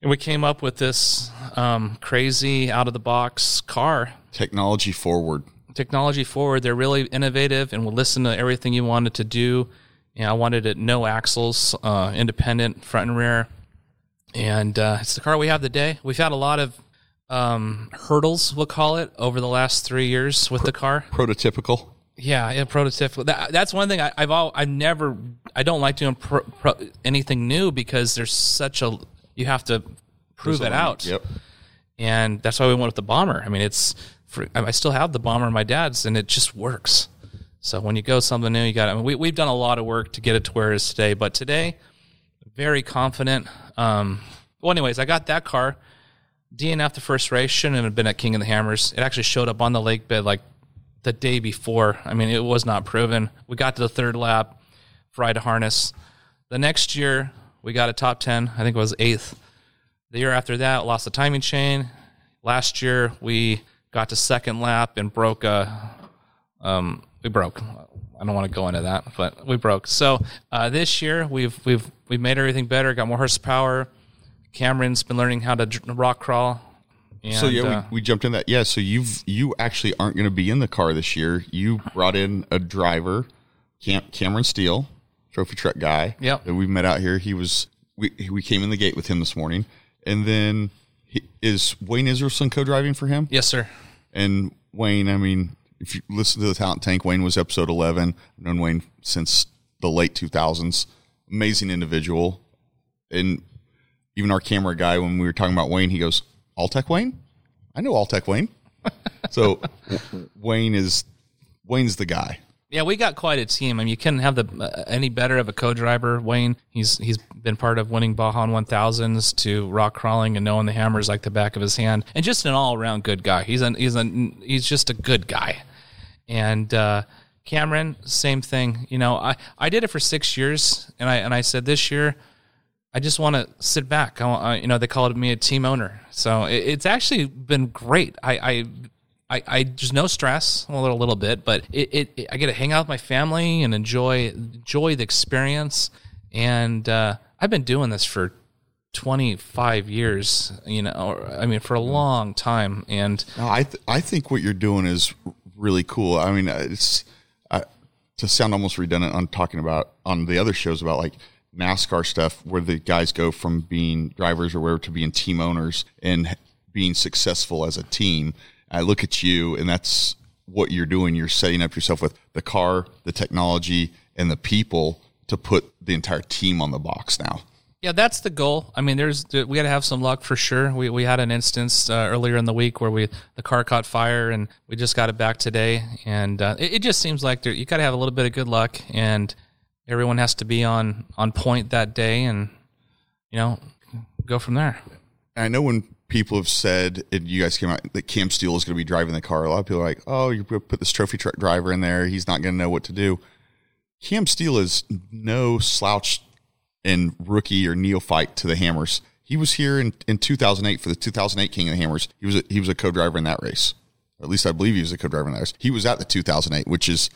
and we came up with this um, crazy out of the box car Technology forward. technology forward they're really innovative and will listen to everything you wanted to do and i wanted it no axles uh, independent front and rear and uh, it's the car we have today we've had a lot of um, hurdles we'll call it over the last three years with the car Prototypical. yeah, yeah, prototypical. That, that's one thing I, I've all I've never I don't like doing pro, pro, anything new because there's such a you have to prove it out. Yep. and that's why we went with the bomber. I mean, it's for, I still have the bomber in my dad's, and it just works. So when you go something new, you got. I mean, we we've done a lot of work to get it to where it is today, but today, very confident. Um, well, anyways, I got that car. DNF the first race shouldn't have been at King of the Hammers. It actually showed up on the lake bed like the day before. I mean, it was not proven. We got to the third lap, fried a harness. The next year, we got a top 10. I think it was eighth. The year after that, lost the timing chain. Last year, we got to second lap and broke a. Um, we broke. I don't want to go into that, but we broke. So uh, this year, we've we've we've made everything better. Got more horsepower. Cameron's been learning how to rock crawl. And, So yeah, uh, we, we jumped in that. Yeah, so you've you actually aren't going to be in the car this year. You brought in a driver, Cam, Cameron Steele, trophy truck guy. Yep. that we met out here. He was we we came in the gate with him this morning, and then he, is Wayne Israelsen co-driving for him. yes, sir. And Wayne, I mean, if you listen to the Talent Tank, Wayne was episode eleven. I've known Wayne since the late two thousands. Amazing individual, and even our camera guy, when we were talking about Wayne, he goes, "Alltech Wayne, I know Alltech Wayne." <laughs> so Wayne is Wayne's the guy. Yeah, we got quite a team. I mean, you couldn't have the uh, any better of a co-driver. Wayne, he's he's been part of winning Baja 1000s to rock crawling and knowing the hammers like the back of his hand, and just an all-around good guy. He's an he's a he's just a good guy. And uh, Cameron, same thing. You know, I I did it for six years, and I and I said this year. I just want to sit back. I, you know, they called me a team owner, so it, it's actually been great. I, I, I, I just no stress, a little, little bit, but it, it, it- I get to hang out with my family and enjoy, enjoy the experience. And uh, I've been doing this for 25 years, you know, or, I mean, for a long time. And No, I th- I think what you're doing is really cool. I mean, it's uh, to sound almost redundant on talking about on the other shows about like NASCAR stuff where the guys go from being drivers or whatever to being team owners and being successful as a team. I look at you and that's what you're doing. You're setting up yourself with the car, the technology, and the people to put the entire team on the box now. Yeah, that's the goal. I mean, there's we got to have some luck for sure. We we had an instance uh, earlier in the week where we the car caught fire and we just got it back today, and uh, it, it just seems like there, you got to have a little bit of good luck, and everyone has to be on on point that day, and you know, go from there. I know when people have said, and you guys came out, that Cam Steele is going to be driving the car, a lot of people are like, oh, you put this trophy truck driver in there. He's not going to know what to do. Cam Steele is no slouch and rookie or neophyte to the Hammers. He was here in, in 2008 for the 2008 King of the Hammers. He was a, he was a co-driver in that race. Or at least I believe he was a co-driver in that race. He was at the 2008, which is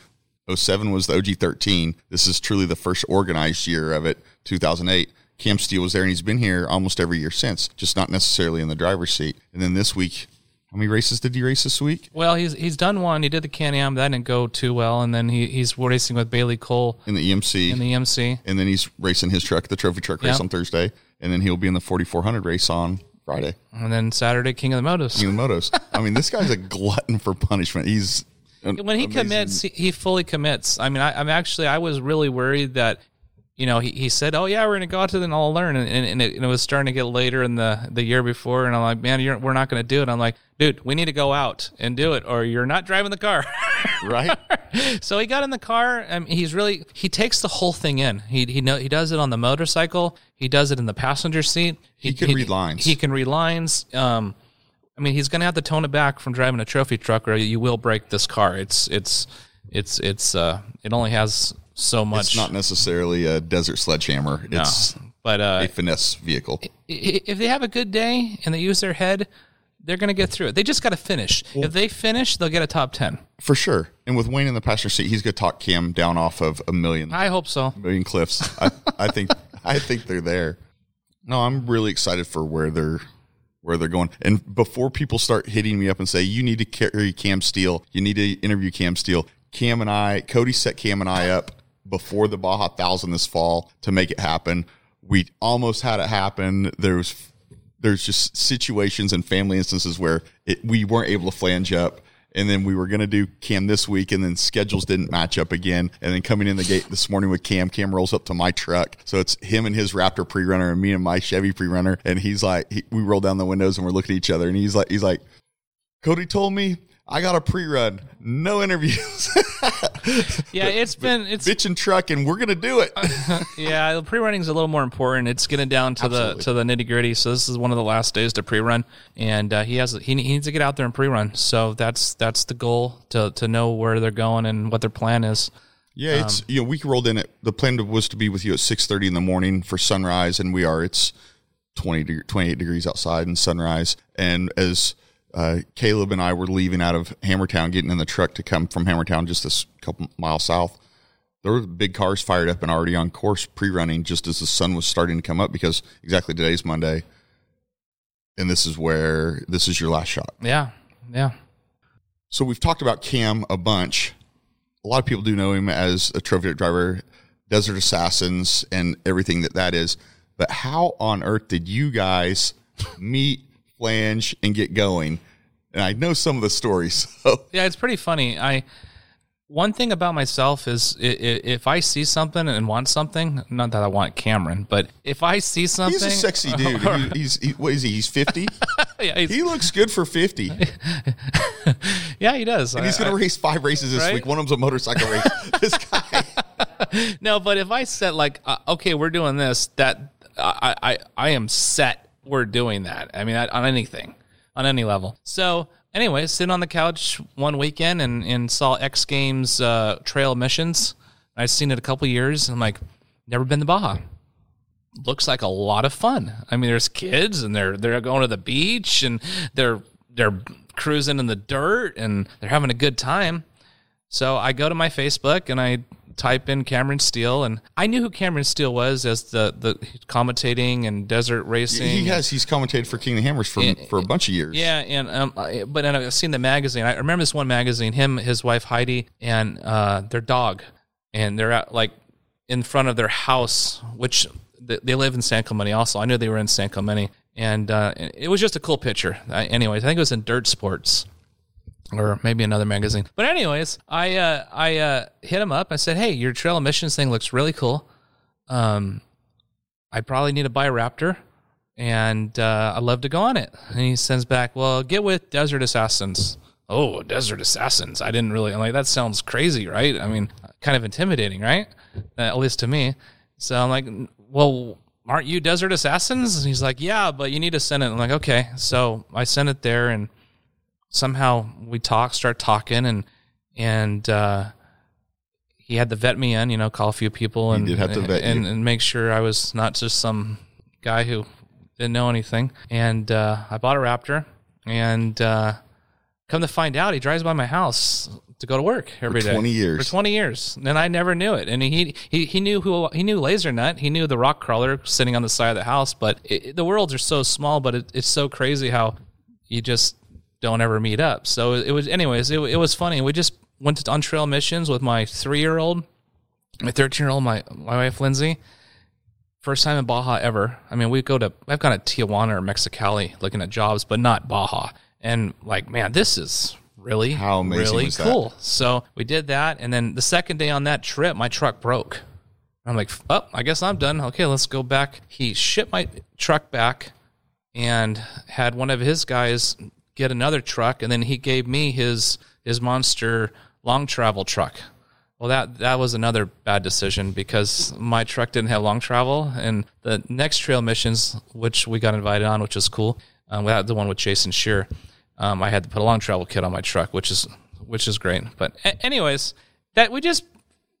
07 was the OG 13. This is truly the first organized year of it, 2008. Cam Steele was there, and he's been here almost every year since, just not necessarily in the driver's seat. And then this week, how many races did he race this week? Well, he's he's done one. He did the Can Am. That didn't go too well, and then he he's racing with Bailey Cole In the EMC. in the MC. and then he's racing his truck, the trophy truck race Yeah. on Thursday. And then he'll be in the 4400 race on Friday. And then Saturday, King of the Motos. King of the Motos. I mean, this guy's a <laughs> glutton for punishment. He's an when he amazing- commits, he, he fully commits. I mean, I, I'm actually, I was really worried that, you know, he, he said, "Oh yeah, we're gonna go out to the and I'll learn," and, and, and, it, and it was starting to get later in the the year before, and I'm like, man, you're, we're not gonna do it. I'm like, dude, we need to go out and do it, or you're not driving the car. <laughs> right. so he got in the car. and he's really he takes the whole thing in. He he know he does it on the motorcycle. He does it in the passenger seat. He can read lines. He can read lines. Um, I mean, he's going to have to tone it back from driving a trophy truck, or you will break this car. It's it's it's it's uh it only has so much. It's not necessarily a desert sledgehammer. It's but uh, a finesse vehicle. if they have a good day and they use their head, they're going to get through it. They just got to finish. if they finish, they'll get a top ten. For sure. And with Wayne in the passenger seat, he's going to talk Cam down off of a million. I hope so. million cliffs. I, I think I think they're there. No, I'm really excited for where they're where they're going. And before people start hitting me up and say you need to carry Cam Steele, you need to interview Cam Steele. Cam and I, Cody set Cam and I up before the Baja Thousand this fall to make it happen. We almost had it happen. There's there's just situations and family instances where it, we weren't able to flange up. And then we were going to do Cam this week, and then schedules didn't match up again. And then coming in the gate this morning with Cam, Cam rolls up to my truck. So it's him and his Raptor pre runner, and me and my Chevy pre runner. And he's like, he, we roll down the windows and we're looking at each other. And he's like, he's like, Cody told me I got a pre run, no interviews, <laughs> Yeah, it's been it's bitch and truck, and we're going to do it. <laughs> yeah, the pre-running is a little more important. It's getting down to Absolutely. the to the nitty gritty. So this is one of the last days to pre-run, and uh, he has he, he needs to get out there and pre-run. So that's that's the goal to to know where they're going and what their plan is. Yeah, it's you know we rolled in at the plan was to be with you at six thirty in the morning for sunrise, and we are. It's 20 deg- 28 degrees outside and sunrise. And as uh, Caleb and I were leaving out of Hammertown, getting in the truck to come from Hammertown, just a couple miles south, there were big cars fired up and already on course pre-running just as the sun was starting to come up because exactly today's Monday. And this is where this is your last shot. Yeah. Yeah. So we've talked about Cam a bunch. A lot of people do know him as a trophy driver, Desert Assassins, and everything that that is. But how on earth did you guys meet, flange, and get going? And I know some of the stories. <laughs> So Yeah, it's pretty funny. I one thing about myself is if I see something and want something, not that I want Cameron, but if I see something, he's a sexy <laughs> dude. He- he's he, what is he? He's fifty. <laughs> yeah, he's- He looks good for fifty. yeah, he does. And he's going to race five races this Right? week. One of them's a motorcycle race. this guy. No, but if I said like, uh, okay, we're doing this, that I, I, I am set. We're doing that. I mean, on anything, on any level. So, anyway, sitting on the couch one weekend and, and saw X Games uh, Trail Missions. I've seen it a couple years. And I'm like, never been to Baja. Looks like a lot of fun. I mean, there's kids and they're they're going to the beach and they're they're cruising in the dirt and they're having a good time. So I go to my Facebook and I type in Cameron Steele, and I knew who Cameron Steele was as the the commentating and desert racing. He has. He's commentated for King of the Hammers for for a bunch of years. Yeah, and um, but then I've seen the magazine. I remember this one magazine. Him, his wife Heidi, and uh, their dog, and they're at like in front of their house, which they, live in San Clemente. Also, I knew they were in San Clemente, and uh, it was just a cool picture. I, anyways, I think it was in Dirt Sports or maybe another magazine. But anyways, I uh, I uh, hit him up. I said, "Hey, your trail missions thing looks really cool. Um, I probably need to buy a Raptor, and uh, I'd love to go on it." And he sends back, "Well, get with Desert Assassins." Oh, Desert Assassins! I didn't really I'm like that. Sounds crazy, right? I mean, kind of intimidating, right? Uh, at least to me. So I'm like, "Well." Aren't you Desert Assassins? And he's like, Yeah, but you need to send it. I'm like, Okay. So I sent it there and somehow we talk, start talking, and and uh, he had to vet me in, you know, call a few people and did have to vet and, you. and make sure I was not just some guy who didn't know anything. And uh, I bought a Raptor, and uh, come to find out, he drives by my house to go to work every day 20 years. For twenty years, and I never knew it. And he he he knew who he knew Laser Nut. He knew the rock crawler sitting on the side of the house. But it, the worlds are so small, but it, it's so crazy how you just don't ever meet up. So it was, anyways, it, it was funny. We just went to on trail missions with my three year old, my thirteen year old, my my wife Lindsay. First time in Baja ever. I mean, we go to I've gone to Tijuana or Mexicali looking at jobs, but not Baja. And like, man, this is really How amazing really cool. So we did that, and then the second day on that trip, my truck broke. I'm like, oh, I guess I'm done. Okay, let's go back. He shipped my truck back and had one of his guys get another truck, and then he gave me his his monster long travel truck. Well, that that was another bad decision because my truck didn't have long travel, and the next trail missions, which we got invited on, which was cool, um, had the one with Jason Scherer. Um, I had to put a long travel kit on my truck, which is which is great. But a- anyways, that we just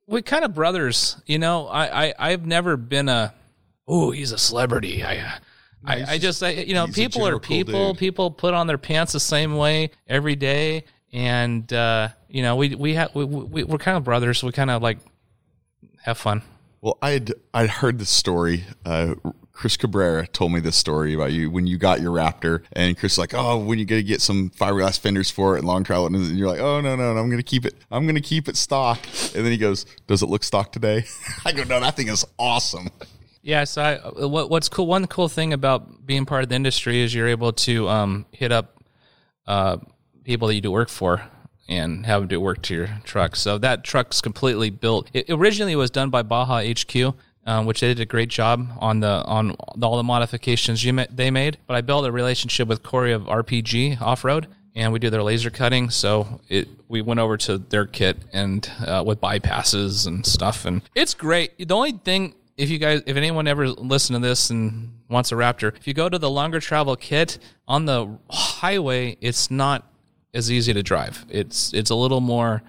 we kind of brothers, you know. I, I I've never been a oh he's a celebrity. I I, I just I, you know people are people. dude. People put on their pants the same way every day, and uh, you know we we have we, we we're kind of brothers. We kind of like have fun. Well, I'd I'd heard this story. Uh, Chris Cabrera told me this story about you when you got your Raptor, and Chris like, oh, when you gonna get some fiberglass fenders for it and long travel, and you're like, oh no no no, I'm gonna keep it. I'm gonna keep it stock. And then he goes, does it look stock today? <laughs> I go, no, that thing is awesome. Yeah, so I, uh, what, what's cool? One cool thing about being part of the industry is you're able to um, hit up uh, people that you do work for and have them do work to your truck. So that truck's completely built. It originally was done by Baja HQ, um, which they did a great job on the on all the modifications you they made. But I built a relationship with Corey of RPG Off Road. And we do their laser cutting, so it we went over to their kit and uh, with bypasses and stuff, and it's great. The only thing if you guys, if anyone ever listen to this and wants a Raptor, if you go to the longer travel kit on the highway, it's not as easy to drive. It's it's a little more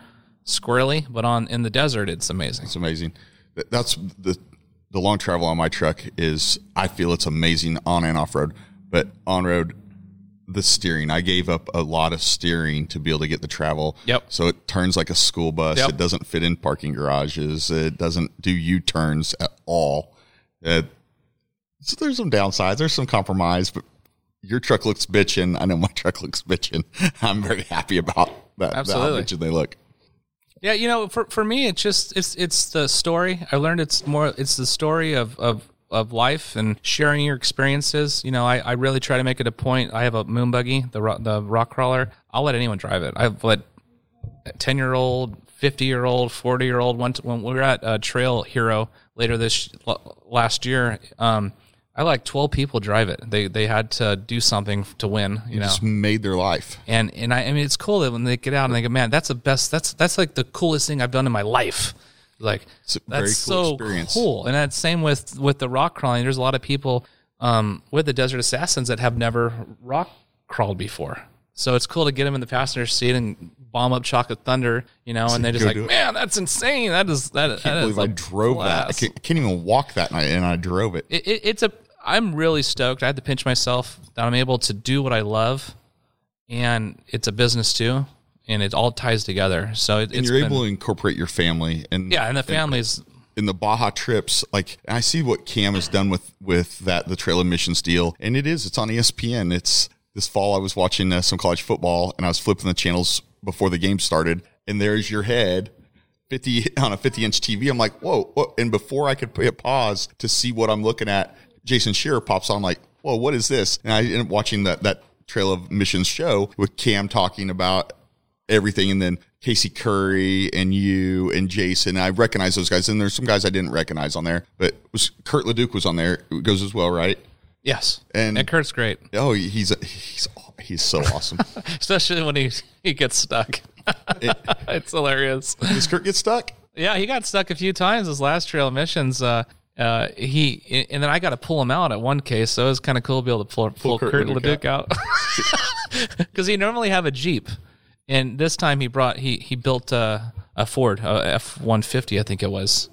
squirrely, but on in the desert, it's amazing. It's amazing. That's the the long travel on my truck is I feel it's amazing on and off road, but on road the steering. I gave up a lot of steering to be able to get the travel. Yep. So it turns like a school bus. Yep. It doesn't fit in parking garages. It doesn't do U turns at all. Uh, so there's some downsides. There's some compromise, but your truck looks bitchin'. I know my <laughs> truck looks bitchin'. I'm very happy about that. Absolutely. How bitchin' they look. Yeah, you know, for for me, it's just it's it's the story. I learned it's more it's the story of of of life and sharing your experiences. You know, I, I really try to make it a point. I have a moon buggy, the ro- the rock crawler. I'll let anyone drive it. I've let ten year old, fifty year old, forty year old. When when we were at uh, Trail Hero later this last year, um, I like twelve people drive it. They they had to do something to win. You know, Just made their life. and and I, I mean it's cool that when they get out and they go, man, that's the best. That's that's like the coolest thing I've done in my life. Like It's a that's very cool so experience. cool. And that's same with with the rock crawling. There's a lot of people um, with the Desert Assassins that have never rock crawled before. So it's cool to get them in the passenger seat and bomb up Chocolate Thunder, you know, and they're just like, man, that's insane. That is that. I can't believe I drove that. I can't, I can't even walk that night, and I drove it. it, it, it's a i'm really stoked i had to pinch myself that i'm able to do what i love and it's a business too and it all ties together so it, and it's you're been- able to incorporate your family and yeah and the families in the Baja trips, like I see what Cam has done with with that the trail of missions deal, and it is it's on ESPN. It's this fall I was watching uh, some college football, and I was flipping the channels before the game started, and there's your head. 50 <laughs> on a 50 inch TV. I'm like, whoa, whoa. And before I could hit pause to see what I'm looking at, Jason Scherer pops on. I'm like, whoa, what is this? And I ended up watching that, that Trail of Missions show with Cam talking about everything. And then Casey Currie and you and Jason. I recognize those guys. And there's some guys I didn't recognize on there, but was Kurt Leduc was on there. It goes as well, right? yes And- and kurt's great Oh, he's he's he's so awesome. <laughs> especially when he he gets stuck <laughs> <laughs> it's hilarious Does Kurt get stuck? yeah he got stuck a few times his last trail missions uh uh, he and then I got to pull him out at one case, so it was kind of cool to be able to pull, pull, Kurt Kurt Leduc Leduc out because he normally have a Jeep, and this time he brought he he built a, a Ford F one fifty I think it was,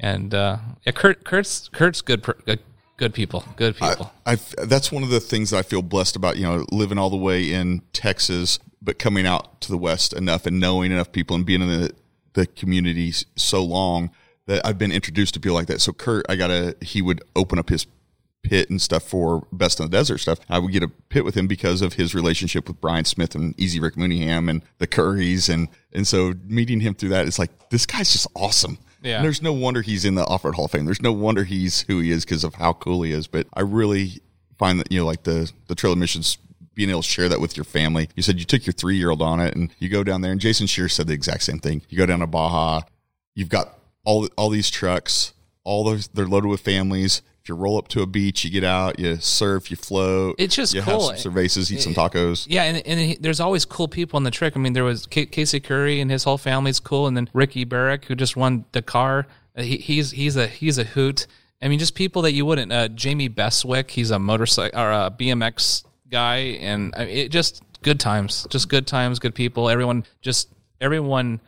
and uh, yeah, Kurt Kurt's Kurt's good per, good, people good people. I that's one of the things that I feel blessed about. You know, living all the way in Texas, but coming out to the West enough and knowing enough people and being in the the community so long that I've been introduced to people like that. So Kurt, I gotta he would open up his pit and stuff for Best in the Desert stuff. I would get a pit with him because of his relationship with Brian Smith and Easy Rick Mooneyham and the Curries and and so meeting him through that, it's like this guy's just awesome. Yeah. And there's no wonder he's in the Off-Road Hall of Fame. There's no wonder he's who he is because of how cool he is. But I really find that you know, like the the trail missions, being able to share that with your family. You said you took your three year old on it, and you go down there. And Jason Scherer said the exact same thing. You go down to Baja, you've got all all these trucks, all those they're loaded with families. You roll up to a beach, you get out, you surf, you float. It's just you cool. have some cervezas, eat some tacos. Yeah, and, and he, there's always cool people on the trick. I mean, there was K- Casey Currie and his whole family's cool, and then Ricky Brabec who just won Dakar. Uh, He, he's he's a he's a hoot. I mean, just people that you wouldn't. Uh, Jamie Bestwick, he's a motorcycle or a BMX guy, and I it just good times, just good times, good people. Everyone just everyone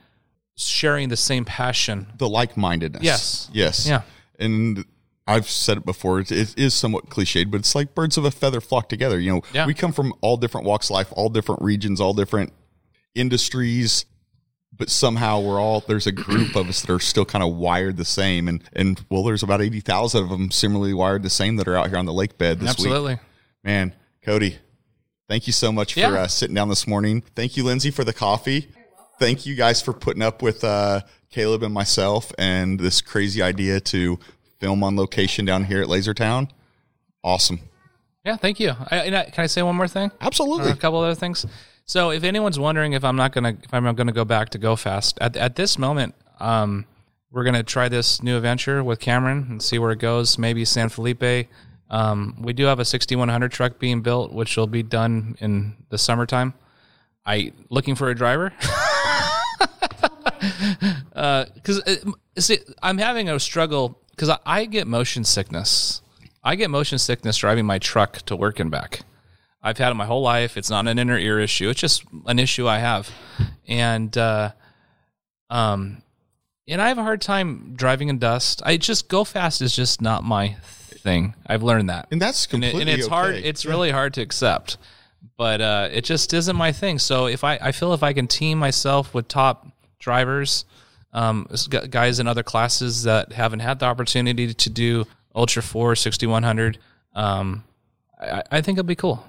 sharing the same passion. the like mindedness. Yes. Yes. Yeah. And I've said it before. It, it is somewhat cliched, but it's like birds of a feather flock together. You know, Yeah. we come from all different walks of life, all different regions, all different industries, but somehow we're all there's a group of us that are still kind of wired the same. And and well, there's about eighty thousand of them similarly wired the same that are out here on the lake bed this week. Absolutely. Man, Cody, thank you so much for uh, sitting down this morning. Thank you, Lindsay, for the coffee. Thank you guys for putting up with uh, Caleb and myself and this crazy idea to film on location down here at Lasertown. Awesome. Yeah, thank you. I, and I, can I say one more thing? Absolutely. a couple other things. So, if anyone's wondering if I'm not gonna if I'm gonna go back to Go Fast at at this moment, um, we're gonna try this new adventure with Cameron and see where it goes. Maybe San Felipe. Um, we do have a 6100 truck being built, which will be done in the summertime. I looking for a driver. because <laughs> <laughs> uh, see, I'm having a struggle because I, I get motion sickness. I get motion sickness driving my truck to work and back. I've had it my whole life. It's not an inner ear issue. It's just an issue I have, and uh, um, and I have a hard time driving in dust. I just go fast is just not my thing. I've learned that, And that's and, it- completely and it's hard. okay. It's really hard to accept, but uh, it just isn't my thing. So if I, I feel if I can team myself with top drivers, um, guys in other classes that haven't had the opportunity to do Ultra Four, 6100, um, I, I think it'll be cool.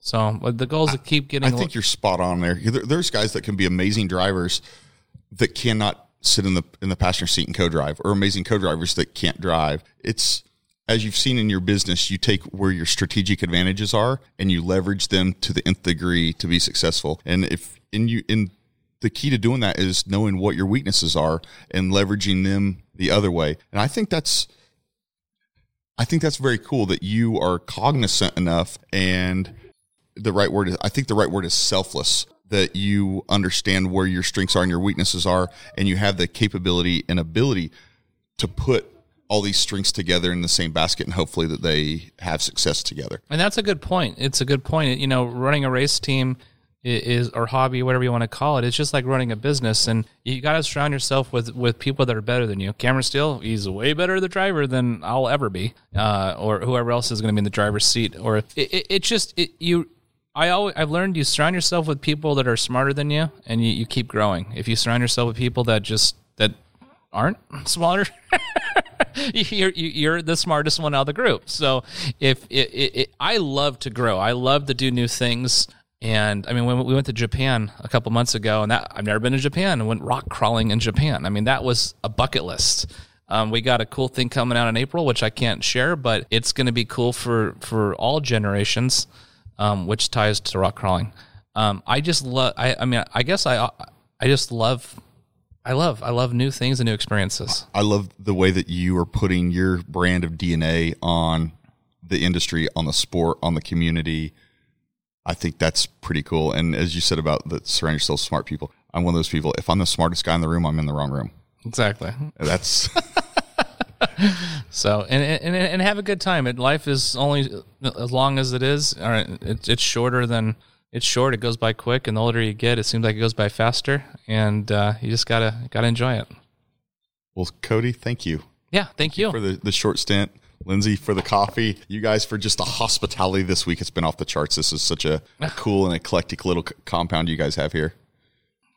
So but the goal is to keep getting. I think you're spot on there. There- There's guys that can be amazing drivers that cannot sit in the in the passenger seat and co-drive, or amazing co-drivers that can't drive. It's as you've seen in your business, you take where your strategic advantages are and you leverage them to the nth degree to be successful. And if in you in the key to doing that is knowing what your weaknesses are and leveraging them the other way. And I think that's I think that's very cool that you are cognizant enough and the right word is I think the right word is selfless that you understand where your strengths are and your weaknesses are and you have the capability and ability to put all these strengths together in the same basket and hopefully that they have success together. And that's a good point. It's a good point. You know, running a race team is or hobby, whatever you want to call it. It's just like running a business, and you got to surround yourself with with people that are better than you. Cameron Steele, he's way better the driver than I'll ever be, uh, or whoever else is going to be in the driver's seat. Or it, it, it just it, you. I always I've learned you surround yourself with people that are smarter than you, and you, you keep growing. If you surround yourself with people that just that aren't <laughs> smarter, <laughs> you're you're the smartest one out of the group. So if it, it, it, I love to grow, I love to do new things. And I mean, when we went to Japan a couple months ago, and that I've never been to Japan, and went rock crawling in Japan. I mean, that was a bucket list. Um, we got a cool thing coming out in April, which I can't share, but it's going to be cool for for all generations, um, which ties to rock crawling. Um, I just love. I, I mean, I guess I I just love. I love I love new things and new experiences. I love the way that you are putting your brand of DNA on the industry, on the sport, on the community. I think that's pretty cool. And as you said about the surround yourself smart people, I'm one of those people. If I'm the smartest guy in the room, I'm in the wrong room. Exactly. That's <laughs> <laughs> So and and and have a good time. It life is only as long as it is. Or it, it's shorter than it's short. It goes by quick, and the older you get, it seems like it goes by faster. And uh, you just gotta gotta enjoy it. well, Cody. Thank you Yeah. Thank you. for the, the short stint. Lindsay for the coffee. You guys for just the hospitality this week. It's been off the charts. This is such a, a cool and eclectic little c- compound you guys have here.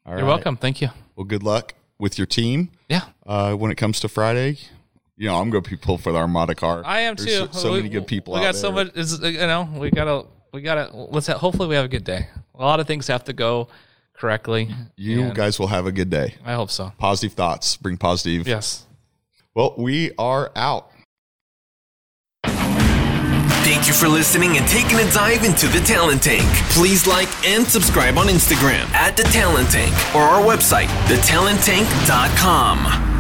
All You're right. welcome. Thank you. Well, good luck with your team. Yeah. uh, when it comes to Friday. You know, I'm going to be pulled for the Armada car. I am There's too. So, so We- many good people. We got so much. Is you know we gotta we gotta let's ha- hopefully we have a good day. A lot of things have to go correctly. You guys will have a good day. I hope so. Positive thoughts. Bring positive. Yes. Well, we are out. Thank you for listening and taking a dive into the Talent Tank. Please like and subscribe on Instagram at the Talent Tank or our website, thetalenttank.com.